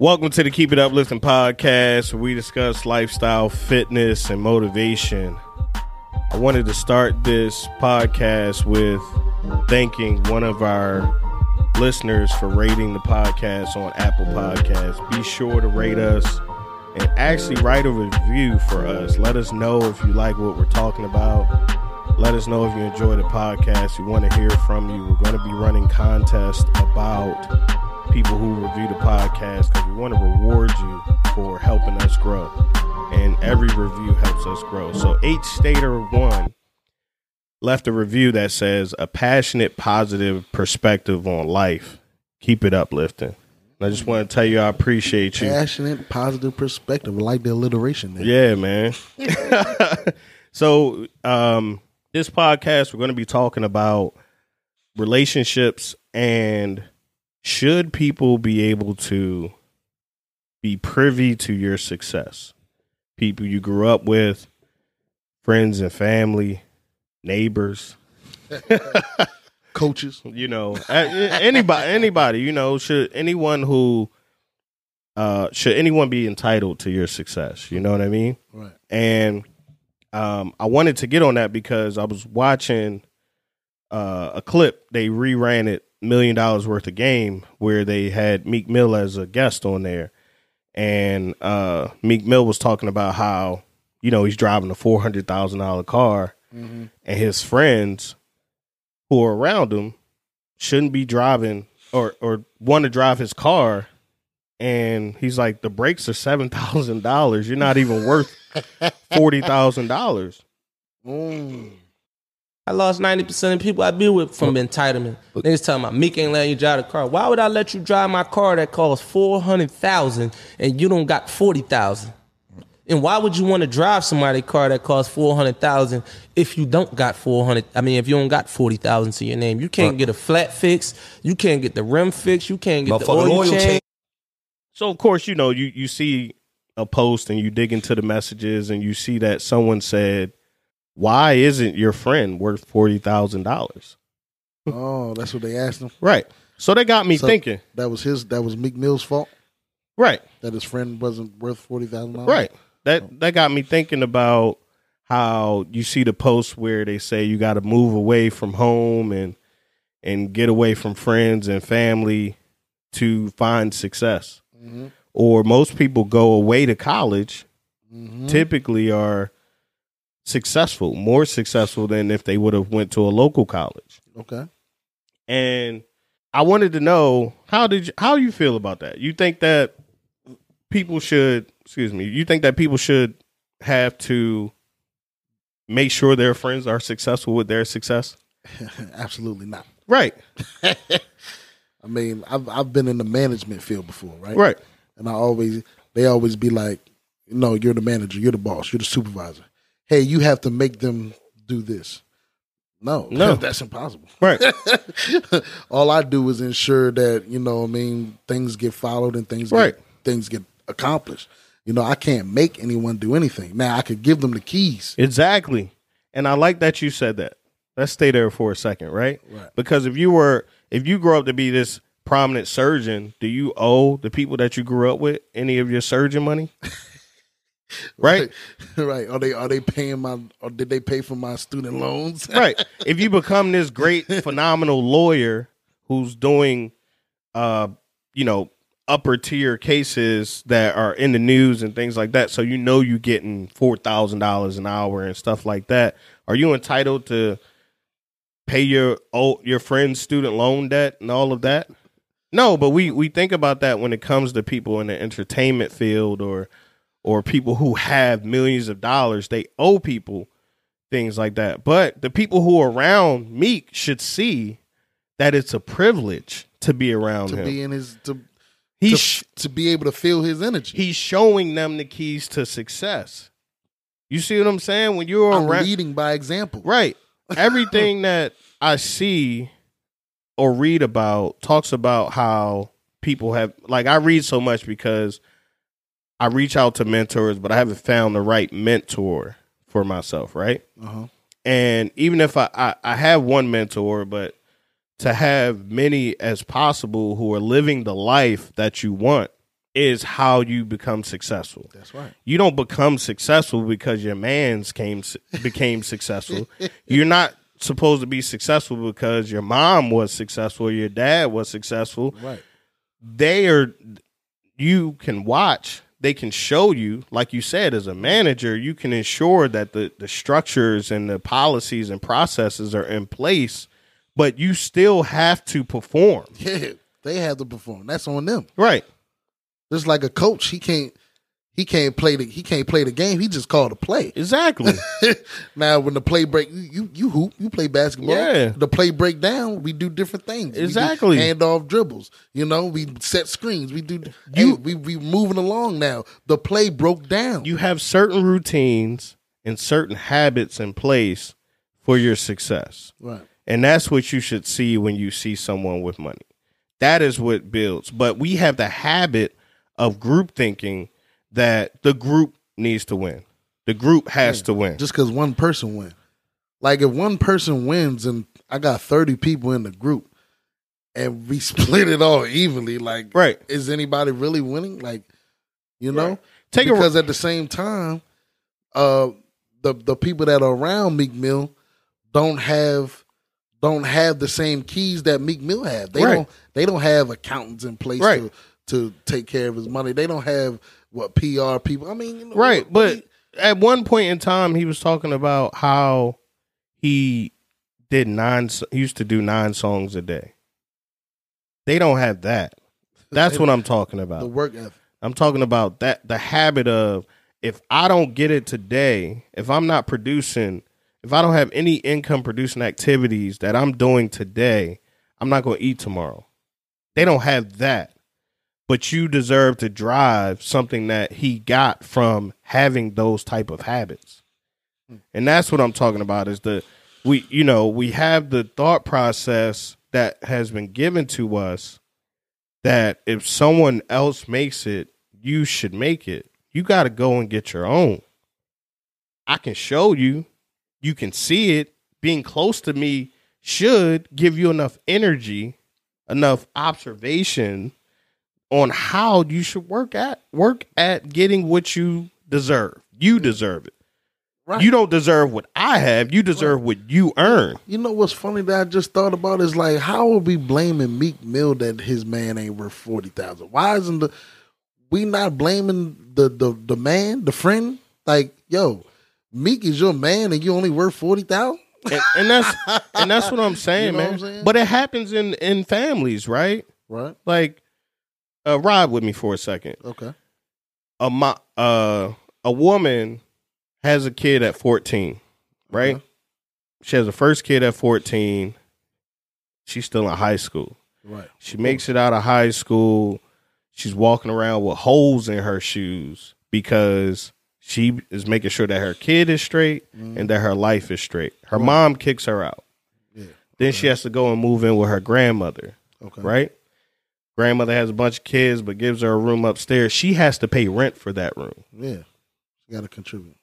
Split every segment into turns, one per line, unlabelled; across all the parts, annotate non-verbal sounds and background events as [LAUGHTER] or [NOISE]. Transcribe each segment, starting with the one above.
Welcome to the Keep It Uplifting podcast, where we discuss lifestyle, fitness, and motivation. I wanted to start this podcast with thanking one of our listeners for rating the podcast on Apple Podcasts. Be sure to rate us and actually write a review for us. Let us know if you like what we're talking about. Let us know if you enjoy the podcast. We want to hear from you. We're going to be running contests about people who review the podcast because we want to reward you for helping us grow. And every review helps us grow. So H Stater one left a review that says a passionate, positive perspective on life. Keep it uplifting. I just want to tell you I appreciate you.
Passionate, positive perspective. I like the alliteration there.
Yeah, man. [LAUGHS] so, um, this podcast, we're going to be talking about relationships and should people be able to be privy to your success? People you grew up with, friends and family, neighbors, [LAUGHS]
Coaches.
you know, anybody, anybody, you know, should anyone who, uh, should anyone be entitled to your success? You know what I mean?
Right.
And um, I wanted to get on that because I was watching uh, a clip. They reran it million dollars worth of game where they had Meek Mill as a guest on there, and uh, Meek Mill was talking about how you know he's driving a four hundred thousand dollar car, and his friends who are around him shouldn't be driving or or want to drive his car. And he's like, the brakes are seven thousand dollars. You're not even worth forty thousand dollars. [LAUGHS]
Mm.
I lost 90% of people I be with from entitlement. Niggas talking about Meek ain't letting you drive the car. Why would I let you drive my car that costs 400000 and you don't got 40000 And why would you want to drive somebody's car that costs 400000 if you don't got 400 I mean, if you don't got 40000 to your name. You can't get a flat fix. You can't get the rim fix. You can't get the oil,
oil
change.
change.
So of course, you know, you you see a post and you dig into the messages and you see that someone said, "Why isn't your friend worth forty thousand dollars?"
Oh, that's what they asked him.
Right. So they got me
So
thinking.
That was his. That was Meek Mill's fault.
Right.
That his friend wasn't worth forty thousand dollars.
Right. That that got me thinking about how you see the posts where they say you got to move away from home and and get away from friends and family to find success.
Mhm.
Or most people go away to college
Mhm.
typically are successful, more successful than if they would have went to a local college.
Okay.
And I wanted to know how did you, how you feel about that? You think that people should, excuse me, you think that people should have to make sure their friends are successful with their success? [LAUGHS]
Absolutely not.
Right. [LAUGHS]
I mean, I've I've been in the management field before, right?
Right.
And I always they always be like, no, you're the manager, you're the boss, you're the supervisor. Hey, you have to make them do this. No, [LAUGHS]
No.
that's impossible.
Right. [LAUGHS]
All I do is ensure that you know, I mean, things get followed and things
Right.
get, things get accomplished. You know, I can't make anyone do anything. Now, I could give them the keys.
Exactly. And I like that you said that. Let's stay there for a second, right?
Right.
Because if you were if you grow up to be this prominent surgeon, do you owe the people that you grew up with any of your surgeon money? [LAUGHS] right? [LAUGHS]
right? Are they are they paying my? Or did they pay for my student loans? [LAUGHS]
right. If you become this great phenomenal lawyer who's doing uh you know upper tier cases that are in the news and things like that so you know you're getting $4,000 an hour and stuff like that are you entitled to pay your old your friend's student loan debt and all of that no but we we think about that when it comes to people in the entertainment field or or people who have millions of dollars they owe people things like that. But the people who are around Meek should see that it's a privilege to be around
to
him.
be in his to
he's
to, to be able to feel his energy.
he's showing them the keys to success. You see what I'm saying? When you're
I'm
around,
leading by example.
right? [LAUGHS] Everything that I see or read about talks about how people have like I read so much because I reach out to mentors, but I haven't found the right mentor for myself, right?
Uh-huh.
and even if I, I i have one mentor but to have many as possible who are living the life that you want is how you become successful.
That's right.
You don't become successful because your man's came became successful. [LAUGHS] You're not supposed to be successful because your mom was successful your dad was successful.
Right.
They are you can watch, they can show you, like you said, as a manager, you can ensure that the, the structures and the policies and processes are in place, but you still have to perform.
Yeah, they have to perform. That's on them.
Right.
Just like a coach, he can't he can't play the he can't play the game. He just called a play.
Exactly. [LAUGHS]
now when the play break, you you, hoop, you play basketball.
Yeah.
The play break down, we do different things.
Exactly.
handoff dribbles. You know, we set screens. We do.
You-
You we we moving along now. The play broke down.
you have certain routines and certain habits in place for your success.
right.
And that's what you should see when you see someone with money. That is what builds. But we have the habit of group thinking that the group needs to win. The group has to win.
Just because one person win. Like if one person wins and I got thirty people in the group, and we [LAUGHS] split it all evenly, like
Right.
is anybody really winning? Like, you know,
Right. Take a
because at the same time, uh, the the people that are around Meek Mill don't have don't have the same keys that Meek Mill have. They
Right.
don't they don't have accountants in place
Right.
to to take care of his money. They don't have what PR people. I mean, you know,
right.
what-
But at one point in time, he was talking about how he did nine, he used to do nine songs a day. They don't have that. That's what I'm [LAUGHS] talking about.
the work ethic.
I'm talking about that the habit of if I don't get it today, if I'm not producing, if I don't have any income producing activities that I'm doing today, I'm not going to eat tomorrow. They don't have that. But you deserve to drive something that he got from having those type of habits. And that's what I'm talking about is the we you know, we have the thought process that has been given to us that if someone else makes it, you should make it. You got to go and get your own. I can show you, you can see it. Being close to me should give you enough energy, enough observation on how you should work at work at getting what you deserve. You deserve it.
Right.
You don't deserve what I have. You deserve what you earn.
You know what's funny that I just thought about is like how are we blaming Meek Mill that his man ain't worth forty thousand? Why isn't the we not blaming the the the man, the friend? Like, yo, Meek is your man and you only worth forty thousand?
and, and that's and that's what I'm [LAUGHS] saying,
You know
man.
saying?
But it happens in in families, right?
Right.
Like, uh, ride with me for a second.
Okay.
A mo- uh, a woman has a kid at 14, right?
Okay.
She has a first kid at 14. She's still in high school.
Right.
She makes it out of high school. She's walking around with holes in her shoes because she is making sure that her kid is straight and that her life is straight. Her mom kicks her out.
Yeah.
Then she has to go and move in with her grandmother,
Okay.
right? Grandmother has a bunch of kids but gives her a room upstairs. She has to pay rent for that room.
Yeah. she gotta contribute.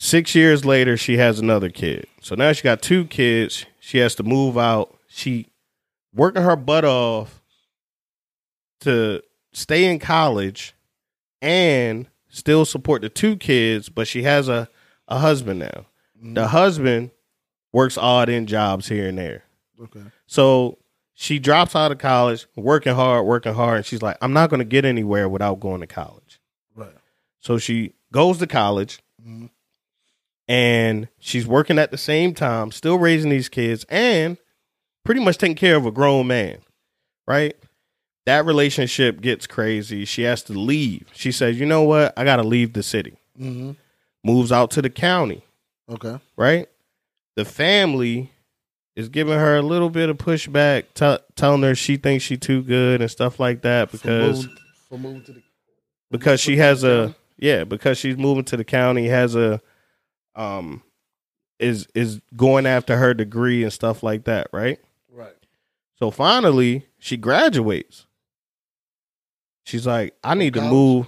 Six years later, she has another kid. So now she got two kids. She has to move out. She working her butt off to stay in college and still support the two kids, but she has a, a husband now. The mm-hmm. husband works odd in jobs here and there.
Okay.
So she drops out of college, working hard, working hard, and she's like, I'm not going to get anywhere without going to college.
Right.
So she goes to college
Mhm.
and she's working at the same time, still raising these kids and pretty much taking care of a grown man, right? That relationship gets crazy. She has to leave. She says, You know what? I got to leave the city.
Mm-hmm.
Moves out to the county,
Okay.
right? The family is giving her a little bit of pushback, t- telling her she thinks she too good and stuff like that because
for moving, for moving to the
because she has a yeah because she's moving to the county has a um is is going after her degree and stuff like that right
right.
so finally she graduates she's like i need to
college?
move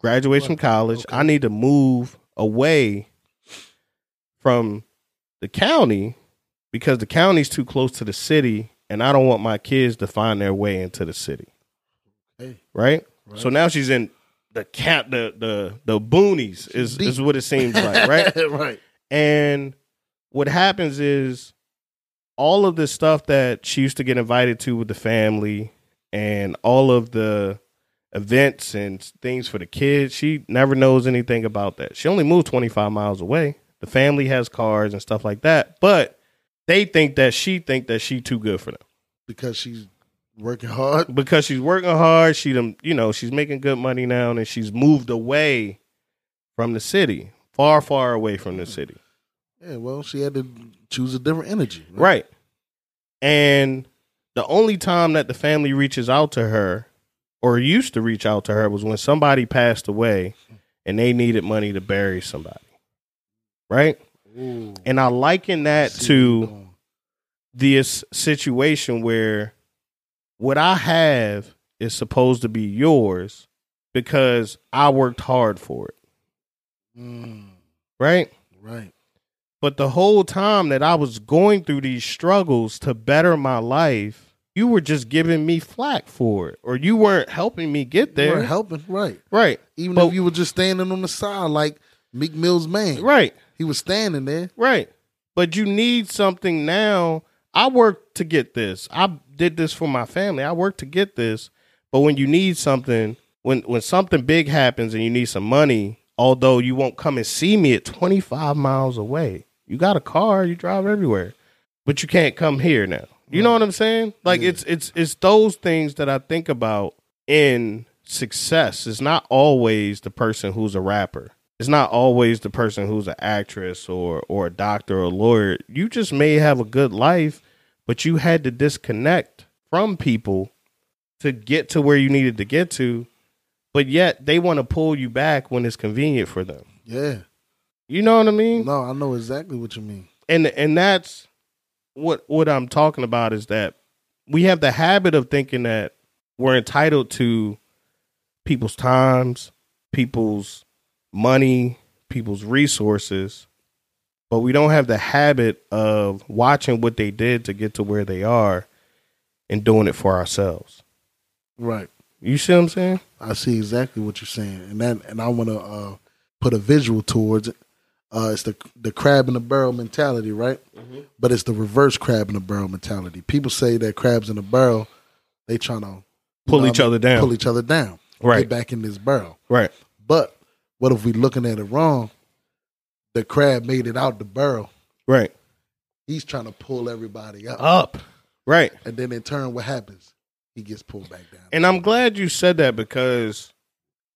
graduates from college
Okay.
i need to move away from the county because the county's too close to the city and i don't want my kids to find their way into the city
Hey.
right So now she's in the camp, the the the boonies is is what it seems [LAUGHS] like, right? [LAUGHS]
right.
And what happens is all of the stuff that she used to get invited to with the family and all of the events and things for the kids, she never knows anything about that. She only moved 25 miles away. The family has cars and stuff like that, but they think that she think that she too good for them
Because she's working hard.
because she's working hard. She them, you know, she's making good money now, and she's moved away from the city, far, far away from the city.
Yeah, well, she had to choose a different energy.
Right. And the only time that the family reaches out to her or used to reach out to her was when somebody passed away and they needed money to bury somebody. Right?
Ooh.
And I liken that to
what you're doing.
this situation where what I have is supposed to be yours because I worked hard for it.
Mm,
Right?
right.
But the whole time that I was going through these struggles to better my life, you were just giving me flack for it, or you weren't helping me get there.
You weren't helping, right?
right,
Even
But-
if you were just standing on the side like Meek Mill's man,
right,
he was standing there.
right. But you need something now. I worked to get this. I did this for my family. I worked to get this. But when you need something, when when something big happens and you need some money, although you won't come and see me at 25 miles away. You got a car, you drive everywhere. But you can't come here now. You know what I'm saying? Like
Yeah.
it's it's it's those things that I think about in success. It's not always the person who's a rapper. It's not always the person who's an actress or or a doctor or a lawyer. You just may have a good life, but you had to disconnect from people to get to where you needed to get to. But yet they want to pull you back when it's convenient for them.
Yeah.
You know what I mean?
No, I know exactly what you mean.
and and that's what what I'm talking about is that we have the habit of thinking that we're entitled to people's times, people's money, people's resources, but we don't have the habit of watching what they did to get to where they are and doing it for ourselves.
Right.
You see what I'm saying?
I see exactly what you're saying, and that, and I want to uh, put a visual towards it. Uh, it's the the crab in the barrel mentality, right? But it's the reverse crab in the barrel mentality. People say that crabs in the barrel, they trying to
Pull each other down.
pull each other down,
Right.
Get back in this barrel.
Right.
But what if we looking at it wrong? The crab made it out the barrel.
Right.
He's trying to pull everybody up,
Up. Right.
and then in turn, what happens? He gets pulled back down.
And I'm glad you said that because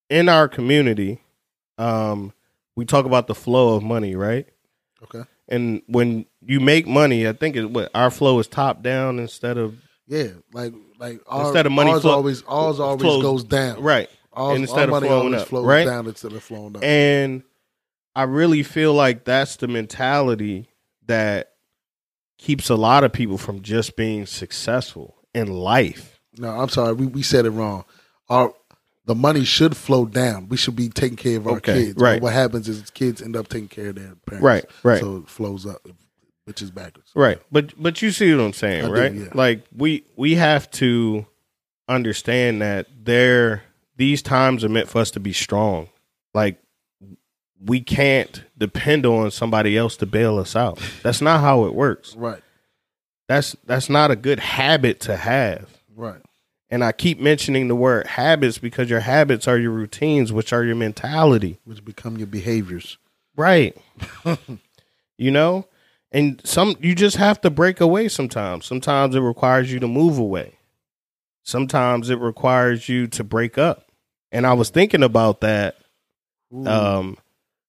in our community, um, we talk about the flow of money, right?
okay,
And when you make money, I think it what our flow is top down instead of
yeah, like like our,
Instead of money
ours
flow-
always ours always
flows-
goes down.
right. And instead
our
of
money
flowing up,
flows
right?
down instead of flowing up.
And I really feel like that's the mentality that keeps a lot of people from just being successful in life.
no, I'm sorry, we, we said it wrong. Our the money should flow down. We should be taking care of our
Okay,
kids.
right.
But what happens is kids end up taking care of their parents.
Right, right.
So it flows up, which is backwards.
Right. But but you see what I'm saying,
I do,
right?
yeah.
Like we we have to understand that there these times are meant for us to be strong. Like we can't depend on somebody else to bail us out. That's not how it works.
Right,
That's that's not a good habit to have.
right.
And I keep mentioning the word habits because your habits are your routines, which are your mentality.
Which become your behaviors.
Right. [LAUGHS] you know? And some you just have to break away sometimes. Sometimes it requires you to move away. Sometimes it requires you to break up. And I was thinking about that
Ooh.
um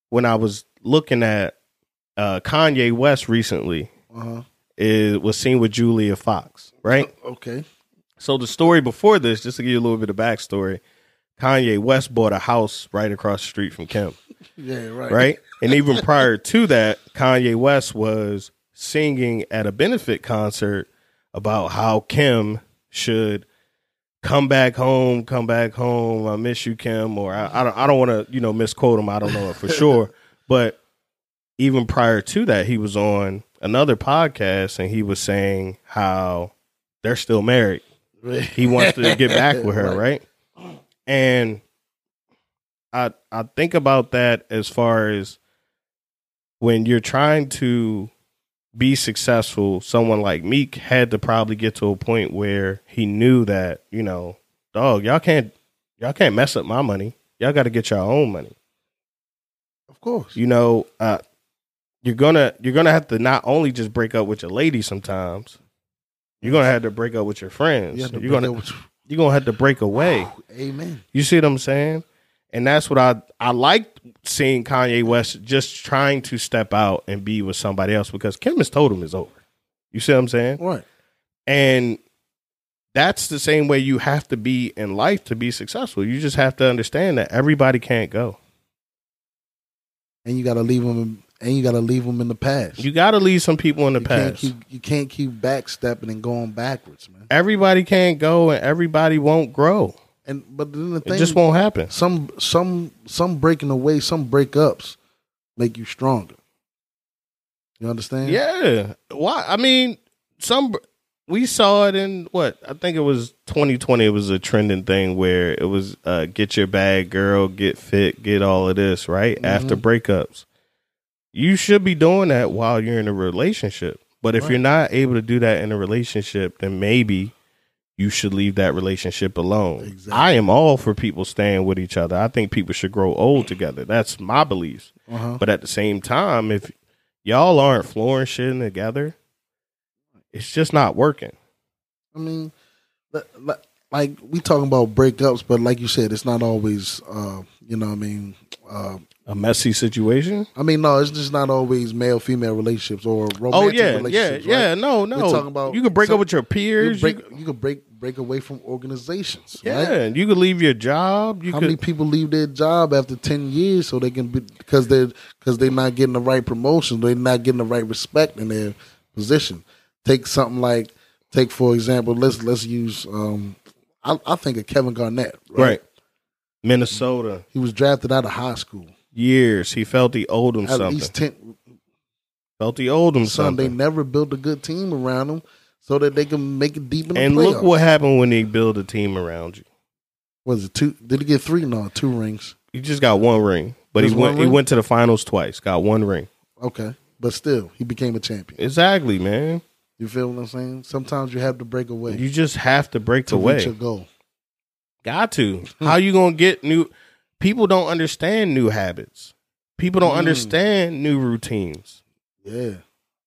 when I was looking at uh Kanye West recently.
uh-huh.
It was seen with Julia Fox, right? [LAUGHS]
Okay.
So the story before this, just to give you a little bit of backstory, Kanye West bought a house right across the street from Kim. [LAUGHS]
Yeah, right.
right? And even prior to that, Kanye West was singing at a benefit concert about how Kim should come back home, come back home. I miss you, Kim. Or I, I don't, I don't want to, you know, misquote him. I don't know it for sure. [LAUGHS] But even prior to that, he was on another podcast and he was saying how they're still married. He wants to get back with her, [LAUGHS] right? And I I think about that as far as when you're trying to be successful, someone like Meek had to probably get to a point where he knew that, you know, dog, y'all can't y'all can't mess up my money. Y'all got to get your own money.
Of course.
You know, uh, you're gonna you're gonna have to not only just break up with your lady sometimes. You're gonna have to break up with your friends.
You to
you're gonna
with-
you're gonna have to break away.
Amen.
You see what I'm saying? And that's what I I like seeing Kanye West just trying to step out and be with somebody else because Kim has told him it's over. You see what I'm saying?
Right.
And that's the same way you have to be in life to be successful. You just have to understand that everybody can't go.
And you got to leave them. And you got to leave them in the past.
You got to leave some people in the
You can't
past.
keep. You can't keep backstepping and going backwards, man.
everybody can't go and everybody won't grow.
And but then the
It
thing,
just won't happen.
some some some breaking away, some breakups make you stronger. You understand?
Yeah. Why? I mean, some we saw it in what I think it was 2020. It was a trending thing where it was uh, get your bag, girl, get fit, get all of this right after breakups. You should be doing that while you're in a relationship. But if
Right.
you're not able to do that in a relationship, then maybe you should leave that relationship alone.
Exactly.
I am all for people staying with each other. I think people should grow old together. That's my beliefs.
Uh-huh.
But at the same time, if y'all aren't flourishing together, it's just not working.
I mean, li- li- like we talking about breakups, but like you said, it's not always. Uh, you know, what I mean, uh,
A messy situation.
I mean, no, it's just not always male female relationships or romantic
Oh yeah, yeah,
relationships.
yeah.
right?
No, no.
We're talking about
you can break
some-
up with your
You
peers.
could break,
you,
you could break break away from organizations.
yeah,
right?
and you could leave your job. You
How
could.
many people leave their job after ten years so they can be because they're because they're not getting the right promotion, they're not getting the right respect in their position. Take something like take for example, let's let's use um I, I think of Kevin Garnett. Right?
right. Minnesota
He was drafted out of high school.
years. He felt he owed him
At
something.
least ten
felt he owed him
son, they never built a good team around him so that they can make it deep in the
And
playoffs.
look what happened when they build a team around you.
was it two did he get three? No, two rings.
You just got one ring, but he
Just
went.
one
He
ring?
went to the finals twice. Got one ring.
Okay. But still, he became a champion.
Exactly, man.
You feel what I'm saying? Sometimes you have to break away
You just have to break
to
away.
reach a goal.
Got to. [LAUGHS] How you gonna get new? People don't understand new habits. People don't
Mm.
understand new routines.
Yeah.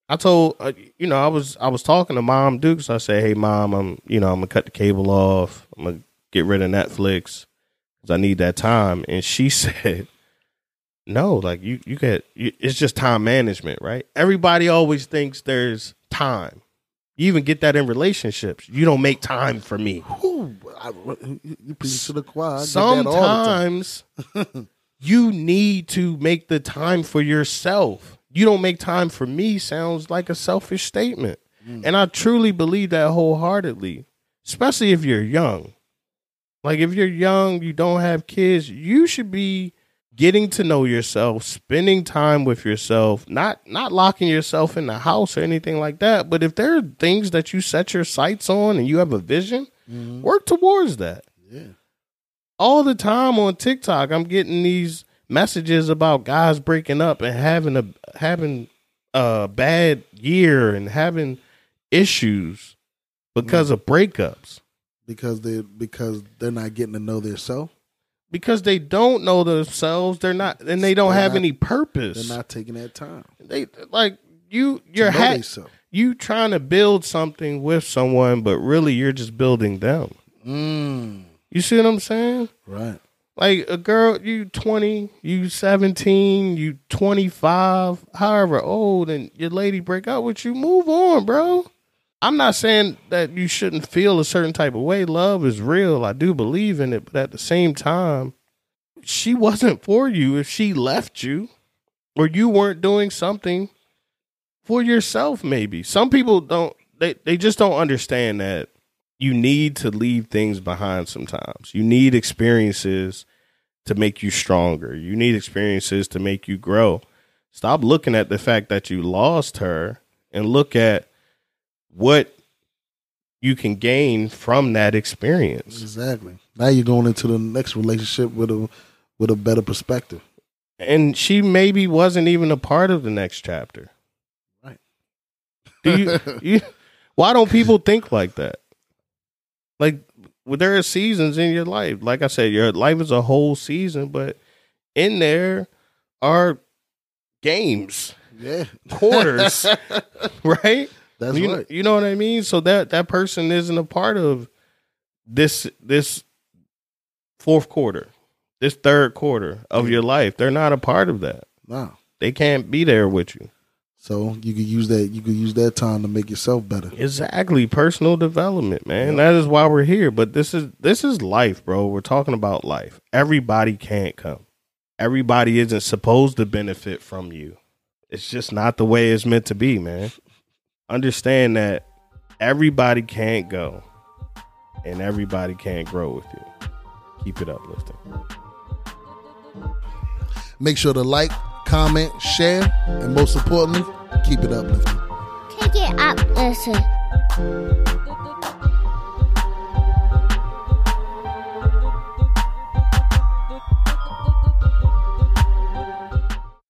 I told uh, you know I was I was talking to Mom Dukes. I said, "Hey, Mom, I'm you know I'm gonna cut the cable off. I'm gonna get rid of Netflix because I need that time." And she [LAUGHS] said, "No, like you you get you, it's just time management, right? Everybody always thinks there's time. You even get that in relationships. You don't make time for me.
I, you preach to the choir. I get that all the
sometimes [LAUGHS] you need to make the time for yourself. You don't make time for me sounds like a selfish statement.
Mm.
And I truly believe that wholeheartedly, especially if you're young. Like if you're young, you don't have kids, you should be getting to know yourself, spending time with yourself, not not locking yourself in the house or anything like that, but if there are things that you set your sights on and you have a vision,
Mhm.
work towards that
Yeah.
all the time on TikTok, I'm getting these messages about guys breaking up and having a having a bad year and having issues because of breakups
Because they because they're not getting to know their self.
because they don't know themselves. They're not and they don't
They're
have
not-
any purpose.
They're not taking that time.
they like you. You're ha- you trying to build something with someone, but really you're just building them.
Mm,
You see what I'm saying?
right.
Like a girl, you 20, you 17, you 25, however old, and your lady break up with you, move on, bro. I'm not saying that you shouldn't feel a certain type of way. Love is real. I do believe in it. But at the same time, she wasn't for you if she left you or you weren't doing something for yourself, maybe. Some people don't, they, they just don't understand that you need to leave things behind sometimes. You need experiences to make you stronger. You need experiences to make you grow. Stop looking at the fact that you lost her and look at what you can gain from that experience.
Exactly. Now you're going into the next relationship with a with a better perspective.
And she maybe wasn't even a part of the next chapter.
Right.
Do you, [LAUGHS] you why don't people think like that? Like there are seasons in your life. Like I said, your life is a whole season, but in there are games,
Yeah.
quarters, [LAUGHS] right?
That's
you,
right.
you know what I mean? So that that person isn't a part of this this fourth quarter, this third quarter of your life. They're not a part of that.
Nah.
They can't be there with you.
So you could use that you could use that time to make yourself better.
Exactly, personal development, man. That is why we're here. But this is this is life, bro. We're talking about life. Everybody can't come. Everybody isn't supposed to benefit from you. It's just not the way it's meant to be, man. Understand that everybody can't go and everybody can't grow with you. Keep it uplifting.
Make sure to like, comment, share, and most importantly, keep it uplifting.
Take it up, listen.